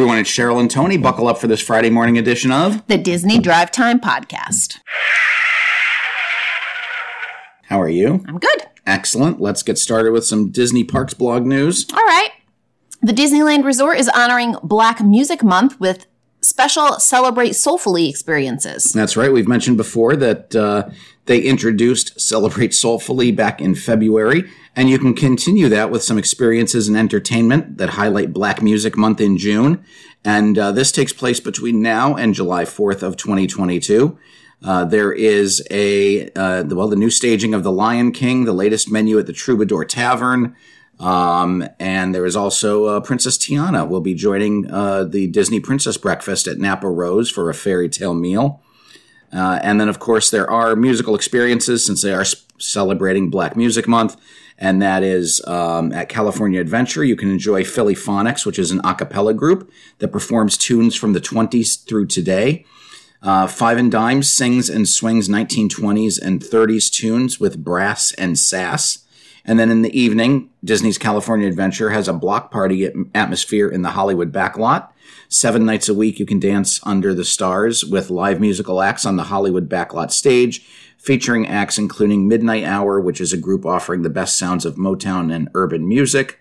everyone, it's Cheryl and Tony. Buckle up for this Friday morning edition of the Disney Drive Time Podcast. How are you? I'm good. Excellent. Let's get started with some Disney Parks blog news. All right. The Disneyland Resort is honoring Black Music Month with special Celebrate Soulfully experiences. That's right. We've mentioned before that uh, they introduced Celebrate Soulfully back in February, and you can continue that with some experiences and entertainment that highlight Black Music Month in June. And uh, this takes place between now and July 4th of 2022. Uh, there is a uh, well, the new staging of The Lion King, the latest menu at the Troubadour Tavern, um, and there is also uh, Princess Tiana will be joining uh, the Disney Princess Breakfast at Napa Rose for a fairy tale meal. Uh, and then, of course, there are musical experiences since they are celebrating Black Music Month, and that is um, at California Adventure. You can enjoy Philly Phonics, which is an a cappella group that performs tunes from the 20s through today. Uh, Five and Dime sings and swings 1920s and 30s tunes with brass and sass. And then in the evening, Disney's California Adventure has a block party atmosphere in the Hollywood backlot. Seven nights a week, you can dance under the stars with live musical acts on the Hollywood backlot stage, featuring acts including Midnight Hour, which is a group offering the best sounds of Motown and urban music,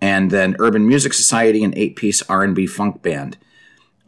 and then Urban Music Society, an eight-piece R&B funk band.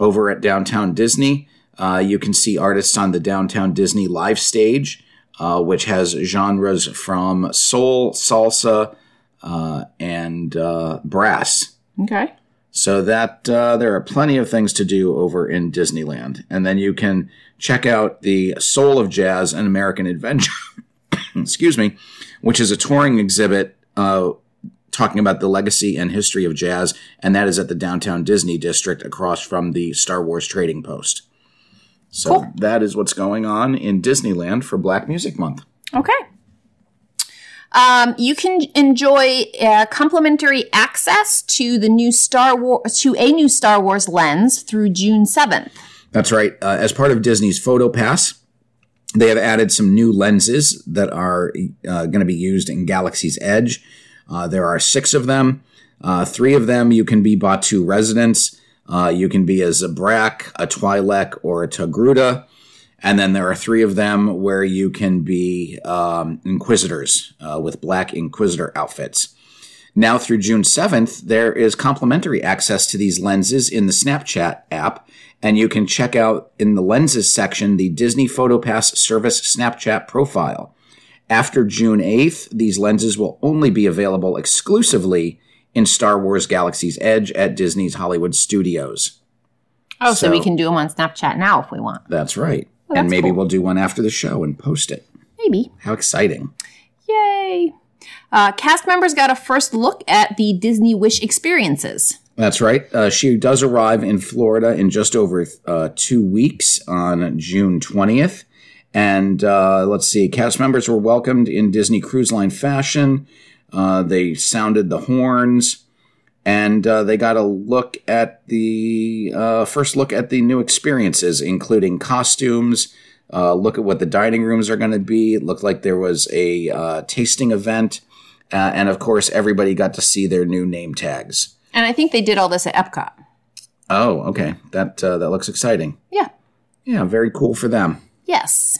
Over at Downtown Disney, uh, you can see artists on the Downtown Disney live stage, uh, which has genres from soul, salsa, uh, and uh, brass. Okay. So that uh, there are plenty of things to do over in Disneyland, and then you can check out the Soul of Jazz and American Adventure. excuse me, which is a touring exhibit uh, talking about the legacy and history of jazz, and that is at the Downtown Disney District across from the Star Wars Trading Post. So cool. that is what's going on in Disneyland for Black Music Month. Okay. Um, you can enjoy uh, complimentary access to the new Star Wars to a new Star Wars lens through June seventh. That's right. Uh, as part of Disney's Photo Pass, they have added some new lenses that are uh, going to be used in Galaxy's Edge. Uh, there are six of them. Uh, three of them you can be Batuu residents. Uh, you can be a Zabrak, a Twi'lek, or a Togruta. And then there are three of them where you can be um, Inquisitors uh, with black Inquisitor outfits. Now through June 7th, there is complimentary access to these lenses in the Snapchat app, and you can check out in the lenses section the Disney PhotoPass Service Snapchat profile. After June 8th, these lenses will only be available exclusively in Star Wars Galaxy's Edge at Disney's Hollywood Studios. Oh, so, so we can do them on Snapchat now if we want. That's right. Well, and maybe cool. we'll do one after the show and post it. Maybe. How exciting. Yay. Uh, cast members got a first look at the Disney Wish experiences. That's right. Uh, she does arrive in Florida in just over uh, two weeks on June 20th. And uh, let's see, cast members were welcomed in Disney Cruise Line fashion. Uh, they sounded the horns, and uh, they got a look at the uh, first look at the new experiences, including costumes. Uh, look at what the dining rooms are going to be. It looked like there was a uh, tasting event, uh, and of course, everybody got to see their new name tags. And I think they did all this at Epcot. Oh, okay. That that looks exciting. Yeah. Yeah, very cool for them. Yes.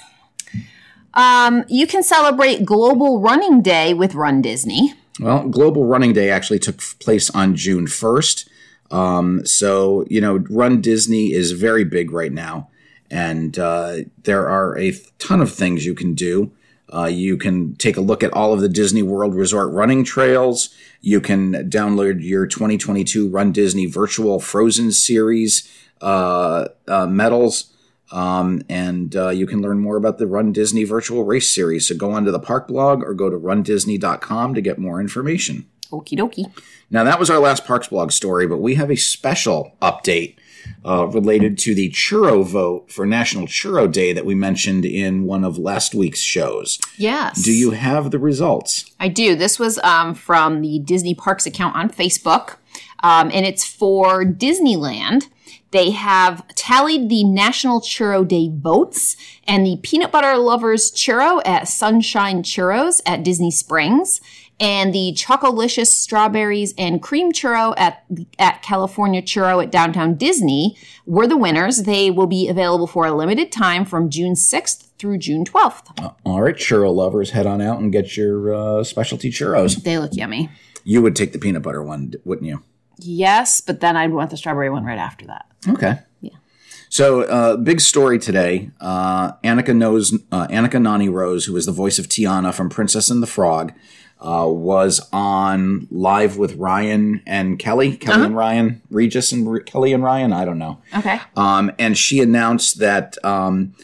Um, you can celebrate Global Running Day with Run Disney. Well, Global Running Day actually took place on June 1st. Um, so, you know, Run Disney is very big right now. And uh, there are a ton of things you can do. Uh, you can take a look at all of the Disney World Resort running trails. You can download your 2022 Run Disney virtual Frozen series uh, uh medals. Um, and uh, you can learn more about the Run Disney virtual race series. So go onto the park blog or go to rundisney.com to get more information. Okie dokie. Now, that was our last Parks blog story, but we have a special update uh, related to the churro vote for National Churro Day that we mentioned in one of last week's shows. Yes. Do you have the results? I do. This was um, from the Disney Parks account on Facebook, um, and it's for Disneyland. They have tallied the National Churro Day votes and the Peanut Butter Lovers Churro at Sunshine Churros at Disney Springs And the Chocolicious Strawberries and Cream Churro at, at California Churro at Downtown Disney were the winners. They will be available for a limited time from June 6th through June 12th. All right, churro lovers, head on out and get your uh, specialty churros. They look yummy. You would take the peanut butter one, wouldn't you? Yes, but then I'd want the strawberry one right after that. Okay. Yeah. So, uh, big story today. Uh, Anika Noni uh, Anika Noni Rose, who is the voice of Tiana from Princess and the Frog, uh, was on live with Ryan and Kelly, Kelly and Ryan, Regis and R- Kelly and Ryan. I don't know. Okay. Um, and she announced that um,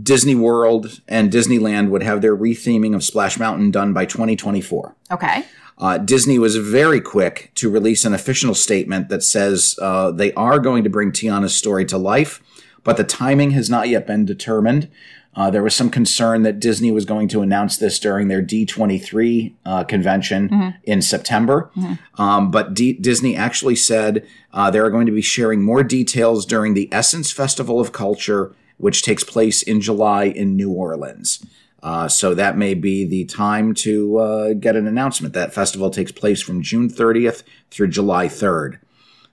Disney World and Disneyland would have their retheming of Splash Mountain done by 2024. Okay. Uh, Disney was very quick to release an official statement that says uh, they are going to bring Tiana's story to life, but the timing has not yet been determined. Uh, there was some concern that Disney was going to announce this during their D23 uh, convention in September. Um, but D- Disney actually said uh, they are going to be sharing more details during the Essence Festival of Culture, which takes place in July in New Orleans. Uh, so that may be the time to uh, get an announcement. That festival takes place from June 30th through July 3rd.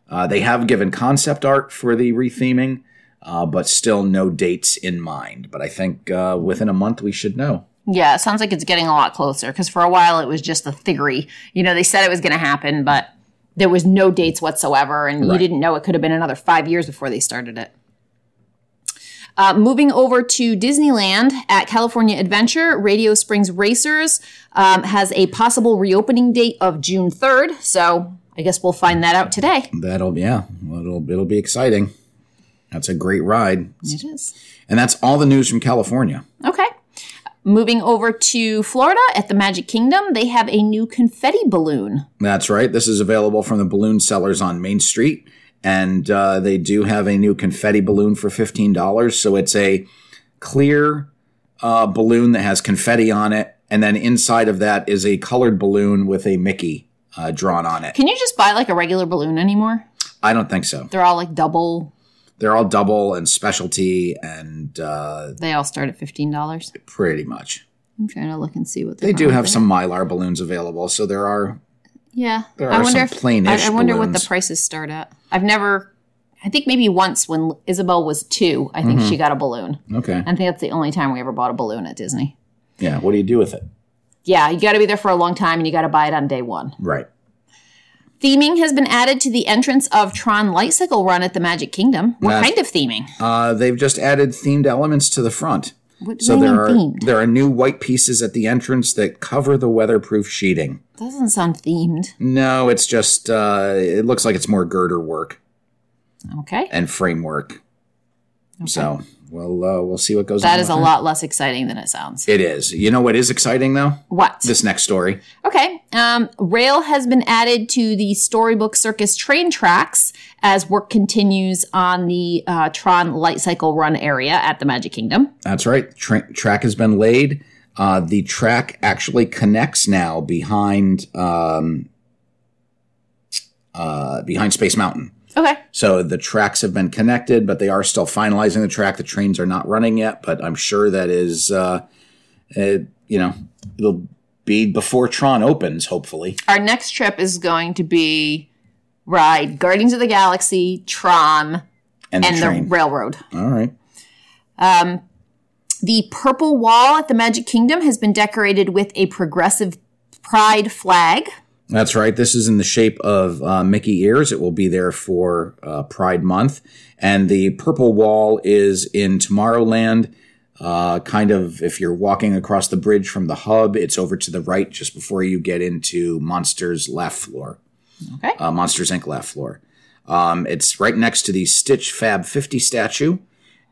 Uh, they have given concept art for the retheming, uh, but still no dates in mind. But I think uh, within a month we should know. Yeah, it sounds like it's getting a lot closer because for a while it was just a theory. You know, they said it was going to happen, but there was no dates whatsoever, and you didn't know it could have been another five years before they started it. Uh, moving over to Disneyland at California Adventure, Radiator Springs Racers um, has a possible reopening date of June 3rd. So I guess we'll find that out today. That'll be yeah, it'll it'll be exciting. That's a great ride, It is. and that's all the news from California. Okay. Moving over to Florida at the Magic Kingdom, they have a new confetti balloon. That's right. This is available from the balloon sellers on Main Street. And uh, they do have a new confetti balloon for $15. So it's a clear uh, balloon that has confetti on it. And then inside of that is a colored balloon with a Mickey uh, drawn on it. Can you just buy like a regular balloon anymore? I don't think so. They're all like double. They're all double and specialty and uh, They all start at fifteen dollars. pretty much. I'm trying to look and see what They do have some Mylar balloons available. So there are Yeah, There I wonder if I, I wonder what the prices start at. I've never. I think maybe once when Isabel was two, I think Mm-hmm. she got a balloon. okay. I think that's the only time we ever bought a balloon at Disney. Yeah. What do you do with it? Yeah, you got to be there for a long time, and you got to buy it on day one. Right. Theming has been added to the entrance of Tron Light Cycle Run at the Magic Kingdom. What That's- kind of theming? Uh, they've just added themed elements to the front. What So there are themed? there are new white pieces at the entrance that cover the weatherproof sheeting. Doesn't sound themed. No, it's just uh, it looks like it's more girder work Okay, and framework. So we'll uh, we'll see what goes on. that is a with lot less exciting than it sounds. It is. You know what is exciting though? What? This next story. Okay. Um, rail has been added to the Storybook Circus train tracks as work continues on the uh, Tron Light Cycle Run area at the Magic Kingdom. That's right. Tra- track has been laid. Uh, the track actually connects now behind um, uh, behind Space Mountain. Okay. So the tracks have been connected, but they are still finalizing the track. The trains are not running yet, but I'm sure that is, uh, uh, you know, it'll be before Tron opens, hopefully. Our next trip is going to be ride Guardians of the Galaxy, Tron, And the and the railroad. All right. The purple wall at the Magic Kingdom has been decorated with a progressive pride flag. That's right. This is in the shape of uh, Mickey ears. It will be there for uh, Pride Month. And the purple wall is in Tomorrowland. Uh, kind of, if you're walking across the bridge from the hub, it's over to the right just before you get into Monsters Laugh Floor. Okay. uh, Monsters Inc. laugh floor. Um, it's right next to the Stitch Fab 50 statue,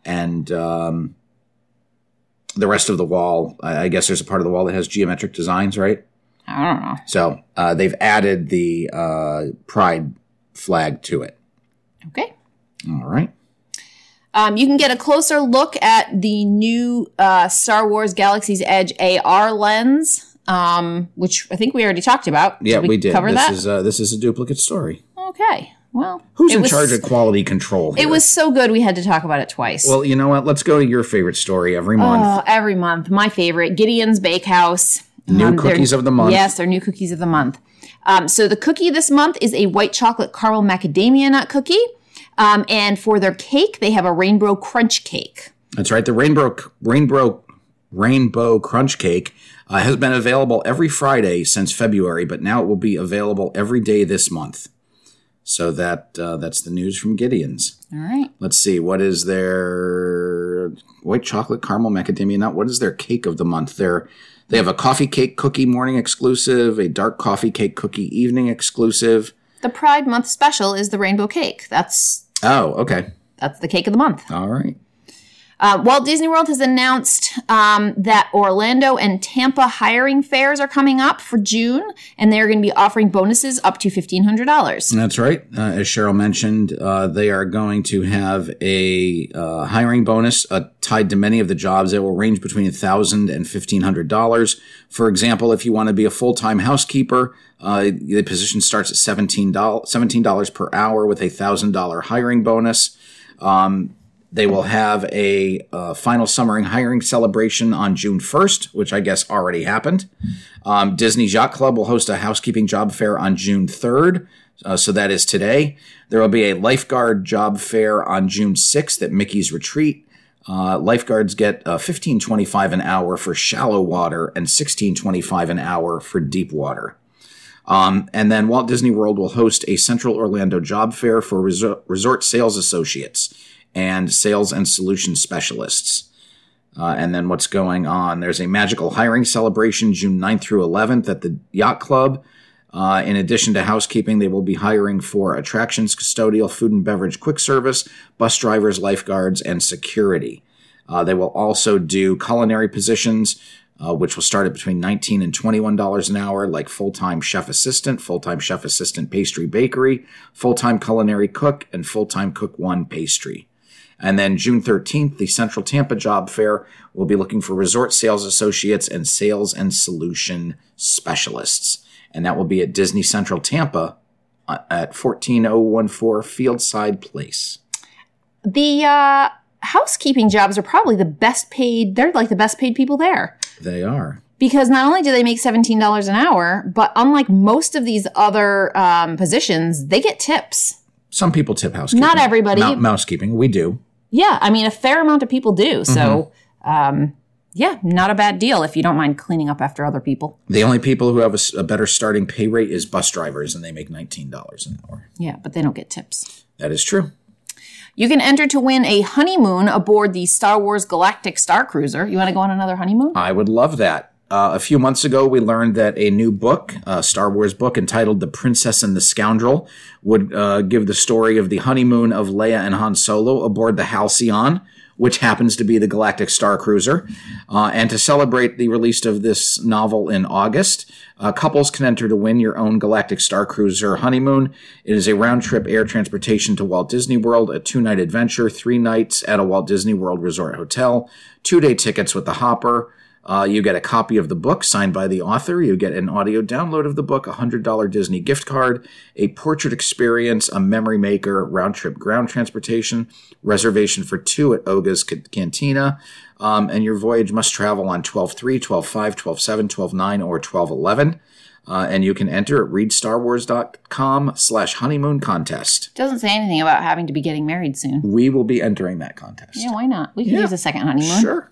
and um, the rest of the wall. I guess there's a part of the wall that has geometric designs, right? I don't know. So uh, they've added the uh, Pride flag to it. Okay. All right. Um, you can get a closer look at the new uh, Star Wars Galaxy's Edge AR lens, um, which I think we already talked about. Yeah, we, did. cover this that. is uh, this is a duplicate story. okay. Well, Who's in was- charge of quality control? It was so good we had to talk about it twice. Well, you know what? Let's go to your favorite story every month. Oh, every month. My favorite, Gideon's Bakehouse. New Um, cookies of the month. Yes, they're new cookies of the month. Um, so the cookie this month is a white chocolate caramel macadamia nut cookie. Um, and for their cake, they have a rainbow crunch cake. That's right. The rainbow rainbow rainbow crunch cake uh, has been available every Friday since February, but now it will be available every day this month. So that uh, that's the news from Gideon's. All right. Let's see what is their white chocolate caramel macadamia nut. What is their cake of the month? They're they have a coffee cake cookie morning exclusive, a dark coffee cake cookie evening exclusive. The Pride Month special is the rainbow cake. That's Oh, okay, that's the cake of the month. all right. Uh, Walt Disney World has announced um, that Orlando and Tampa hiring fairs are coming up for June, and they're going to be offering bonuses up to fifteen hundred dollars. That's right. Uh, as Cheryl mentioned, uh, they are going to have a uh, hiring bonus uh, tied to many of the jobs. It will range between $1,000 and $1,500. For example, if you want to be a full time housekeeper, uh, the position starts at $17, $17 per hour with a $1,000 hiring bonus. Um, they will have a uh, final summer hiring celebration on June 1st, which I guess already happened. Um, Disney's Yacht Club will host a housekeeping job fair on June 3rd. Uh, so that is today. There will be a lifeguard job fair on June 6th at Mickey's Retreat. Uh, lifeguards get uh, 15.25 an hour for shallow water and 16.25 an hour for deep water. Um, and then Walt Disney World will host a Central Orlando job fair for resort, resort sales associates and sales and solution specialists. Uh, and then what's going on? There's a magical hiring celebration June 9th through 11th at the Yacht Club. Uh, in addition to housekeeping, they will be hiring for attractions, custodial, food and beverage quick service, bus drivers, lifeguards, and security. Uh, they will also do culinary positions, uh, which will start at between 19 and $21 an hour, like full time chef assistant, full time chef assistant pastry bakery, full time culinary cook, and full time cook one pastry. And then June 13th, the Central Tampa Job Fair will be looking for resort sales associates and sales and solution specialists. And that will be at Disney Central Tampa uh, at 14014 Fieldside Place. The uh, housekeeping jobs are probably the best paid. They're like the best paid people there. They are. because not only do they make $17 an hour, but unlike most of these other um, positions, they get tips. Some people tip housekeeping. Not everybody. Mou- mousekeeping. We do. Yeah, I mean, a fair amount of people do. So, um, yeah, not a bad deal if you don't mind cleaning up after other people. The only people who have a better starting pay rate is bus drivers, and they make $19 an hour. Yeah, but they don't get tips. That is true. You can enter to win a honeymoon aboard the Star Wars Galactic Star Cruiser. You want to go on another honeymoon? I would love that. Uh, a few months ago, we learned that a new book, a Star Wars book entitled The Princess and the Scoundrel, would uh, give the story of the honeymoon of Leia and Han Solo aboard the Halcyon, which happens to be the Galactic Star Cruiser. Uh, and to celebrate the release of this novel in August, uh, couples can enter to win your own Galactic Star Cruiser honeymoon. It is a round trip air transportation to Walt Disney World, a two night adventure, three nights at a Walt Disney World Resort Hotel, two day tickets with the Hopper. Uh, you get a copy of the book signed by the author. You get an audio download of the book, a $100 Disney gift card, a portrait experience, a memory maker, round trip ground transportation, reservation for two at Oga's Ca- Cantina. Um, and your voyage must travel on 12 3, 12 5, 12 7, 12 9, or 12 11. Uh, and you can enter at readstarwars.com slash honeymoon contest. Doesn't say anything about having to be getting married soon. We will be entering that contest. Yeah, why not? We can Yeah. use a second honeymoon. Sure.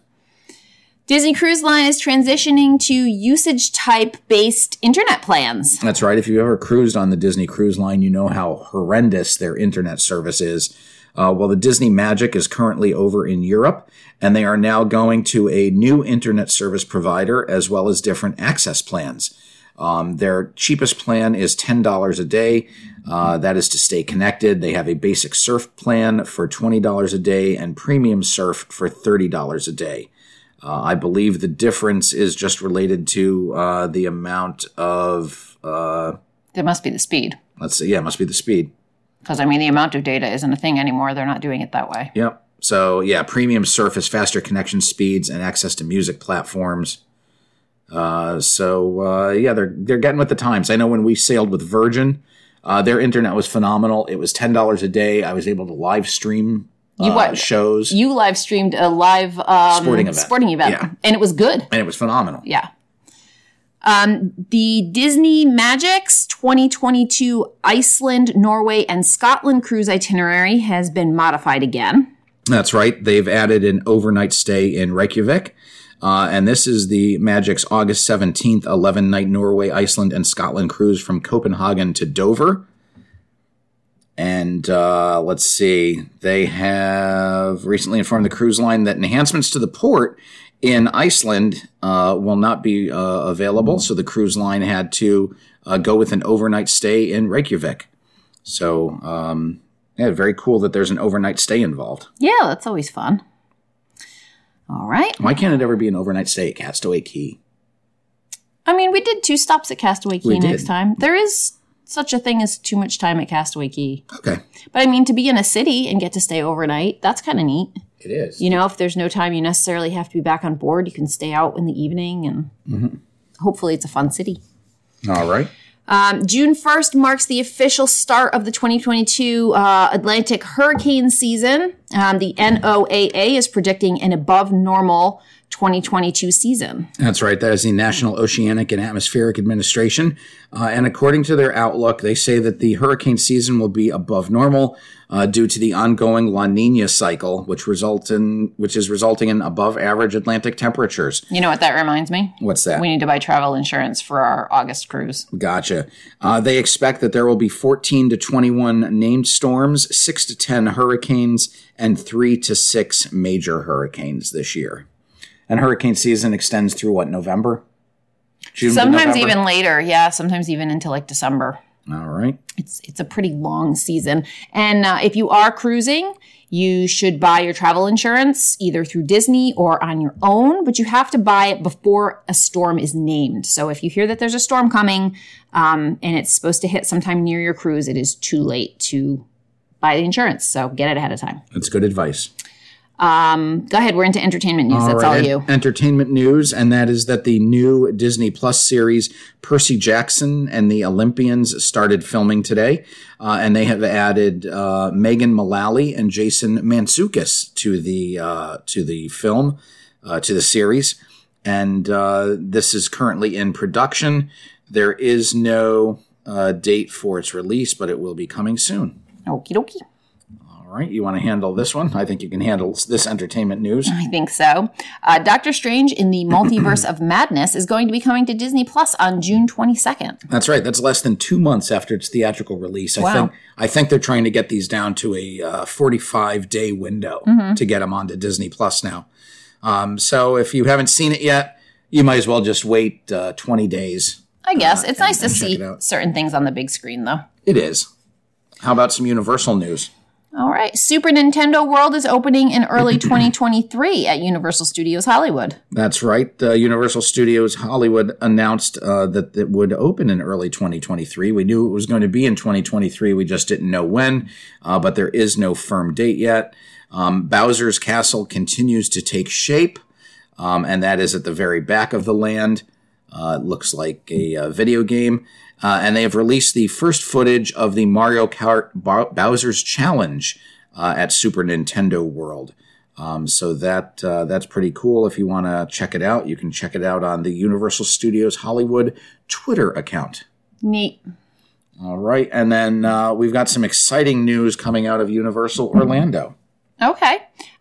Disney Cruise Line is transitioning to usage type based internet plans. That's right. If you ever cruised on the Disney Cruise Line, you know how horrendous their internet service is. Uh, well, the Disney Magic is currently over in Europe, and they are now going to a new internet service provider as well as different access plans. Um, their cheapest plan is $10 a day. Uh, that is to stay connected. They have a basic surf plan for $20 a day and premium surf for $30 a day. Uh, I believe the difference is just related to uh, the amount of, uh, There must be the speed. let's see, yeah, it must be the speed. Because, I mean, the amount of data isn't a thing anymore. They're not doing it that way. Yep. So, yeah, premium surface, faster connection speeds and access to music platforms. Uh, so, uh, yeah, they're, they're getting with the times. I know when we sailed with Virgin, uh, their internet was phenomenal. It was $10 a day. I was able to live stream uh, You what? shows, You live streamed a live um, Sporting event. sporting event, Yeah. and it was good. and it was phenomenal. Yeah. Um, the Disney Magics 2022 Iceland, Norway, and Scotland cruise itinerary has been modified again. That's right. They've added an overnight stay in Reykjavik. Uh, and this is the Magic's August 17th 11 night Norway, Iceland, and Scotland cruise from Copenhagen to Dover. And uh, let's see, they have recently informed the cruise line that enhancements to the port in Iceland uh, will not be uh, available. So the cruise line had to uh, go with an overnight stay in Reykjavik. So, um, yeah, very cool that there's an overnight stay involved. Yeah, that's always fun. All right. Why can't it ever be an overnight stay at Castaway Cay? I mean, we did two stops at Castaway Cay We did. next time. There is such a thing as too much time at Castaway Cay. Okay, But I mean, to be in a city and get to stay overnight, that's kind of neat. it is. You know, if there's no time you necessarily have to be back on board, you can stay out in the evening and Mm-hmm. hopefully it's a fun city. All right. Um, June 1st marks the official start of the 2022 uh, Atlantic hurricane season. Um, the NOAA is predicting an above normal 2022 season. That's right. That is the National Oceanic and Atmospheric Administration. Uh, and according to their outlook, they say that the hurricane season will be above normal uh, due to the ongoing La Nina cycle, which result in which is resulting in above average Atlantic temperatures. You know what that reminds me? What's that? We need to buy travel insurance for our August cruise. Gotcha. Uh, they expect that there will be 14 to 21 named storms, 6 to 10 hurricanes, and 3 to 6 major hurricanes this year. And hurricane season extends through what, November? June Sometimes November? even later, yeah, sometimes even into like December. All right. It's it's a pretty long season. And uh, if you are cruising, you should buy your travel insurance either through Disney or on your own, but you have to buy it before a storm is named. So if you hear that there's a storm coming um, and it's supposed to hit sometime near your cruise, it is too late to buy the insurance. So get it ahead of time. That's good advice. Um, go ahead. We're into entertainment news. That's all you. entertainment news, and that is that the new Disney Plus series Percy Jackson and the Olympians started filming today, uh, and they have added uh, Megan Mullally and Jason Mantzoukas to the uh, to the film uh, to the series, and uh, this is currently in production. There is no uh, date for its release, but it will be coming soon. Okie dokie. Right, you want to handle this one? I think you can handle this entertainment news. I think so. Uh, Doctor Strange in the Multiverse of Madness is going to be coming to Disney Plus on June 22nd. That's right. That's less than two months after its theatrical release. I Wow. think I think they're trying to get these down to a uh, 45 day window Mm-hmm. to get them onto Disney Plus now. Um, so if you haven't seen it yet, you might as well just wait uh, 20 days. I guess it's nice to and see certain things on the big screen, though. It is. How about some Universal news? All right. Super Nintendo World is opening in early 2023 at Universal Studios Hollywood. That's right. Uh, Universal Studios Hollywood announced uh, that it would open in early 2023. We knew it was going to be in 2023. We just didn't know when, uh, but there is no firm date yet. Um, Bowser's Castle continues to take shape, um, and that is at the very back of the land. Uh, it looks like a, uh video game. Uh, and they have released the first footage of the Mario Kart Bow- Bowser's Challenge uh, at Super Nintendo World. Um, so that uh, that's pretty cool. If you want to check it out, you can check it out on the Universal Studios Hollywood Twitter account. Neat. All right, and then uh, we've got some exciting news coming out of Universal Orlando. Okay.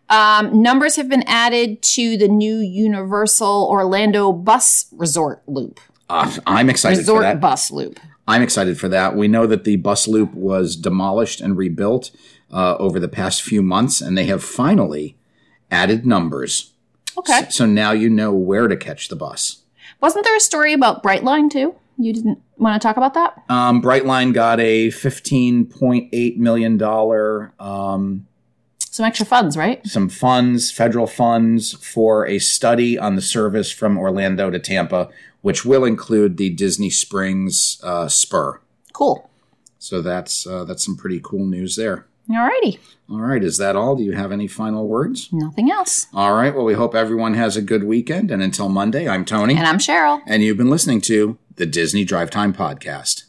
Um, numbers have been added to the new Universal Orlando bus resort loop. Uh, I'm excited for that. Resort bus loop. I'm excited for that. We know that the bus loop was demolished and rebuilt uh, over the past few months, and they have finally added numbers. Okay. So now you know where to catch the bus. Wasn't there a story about Brightline too? You didn't want to talk about that? Um, Brightline got a $15.8 million um, Some extra funds, right? some funds, federal funds, for a study on the service from Orlando to Tampa, which will include the Disney Springs uh, spur. Cool. So that's uh, that's some pretty cool news there. Alrighty. All right, is that all? Do you have any final words? Nothing else. All right, well, we hope everyone has a good weekend. And until Monday, I'm Tony, And I'm Cheryl. and you've been listening to the Disney Drive Time Podcast.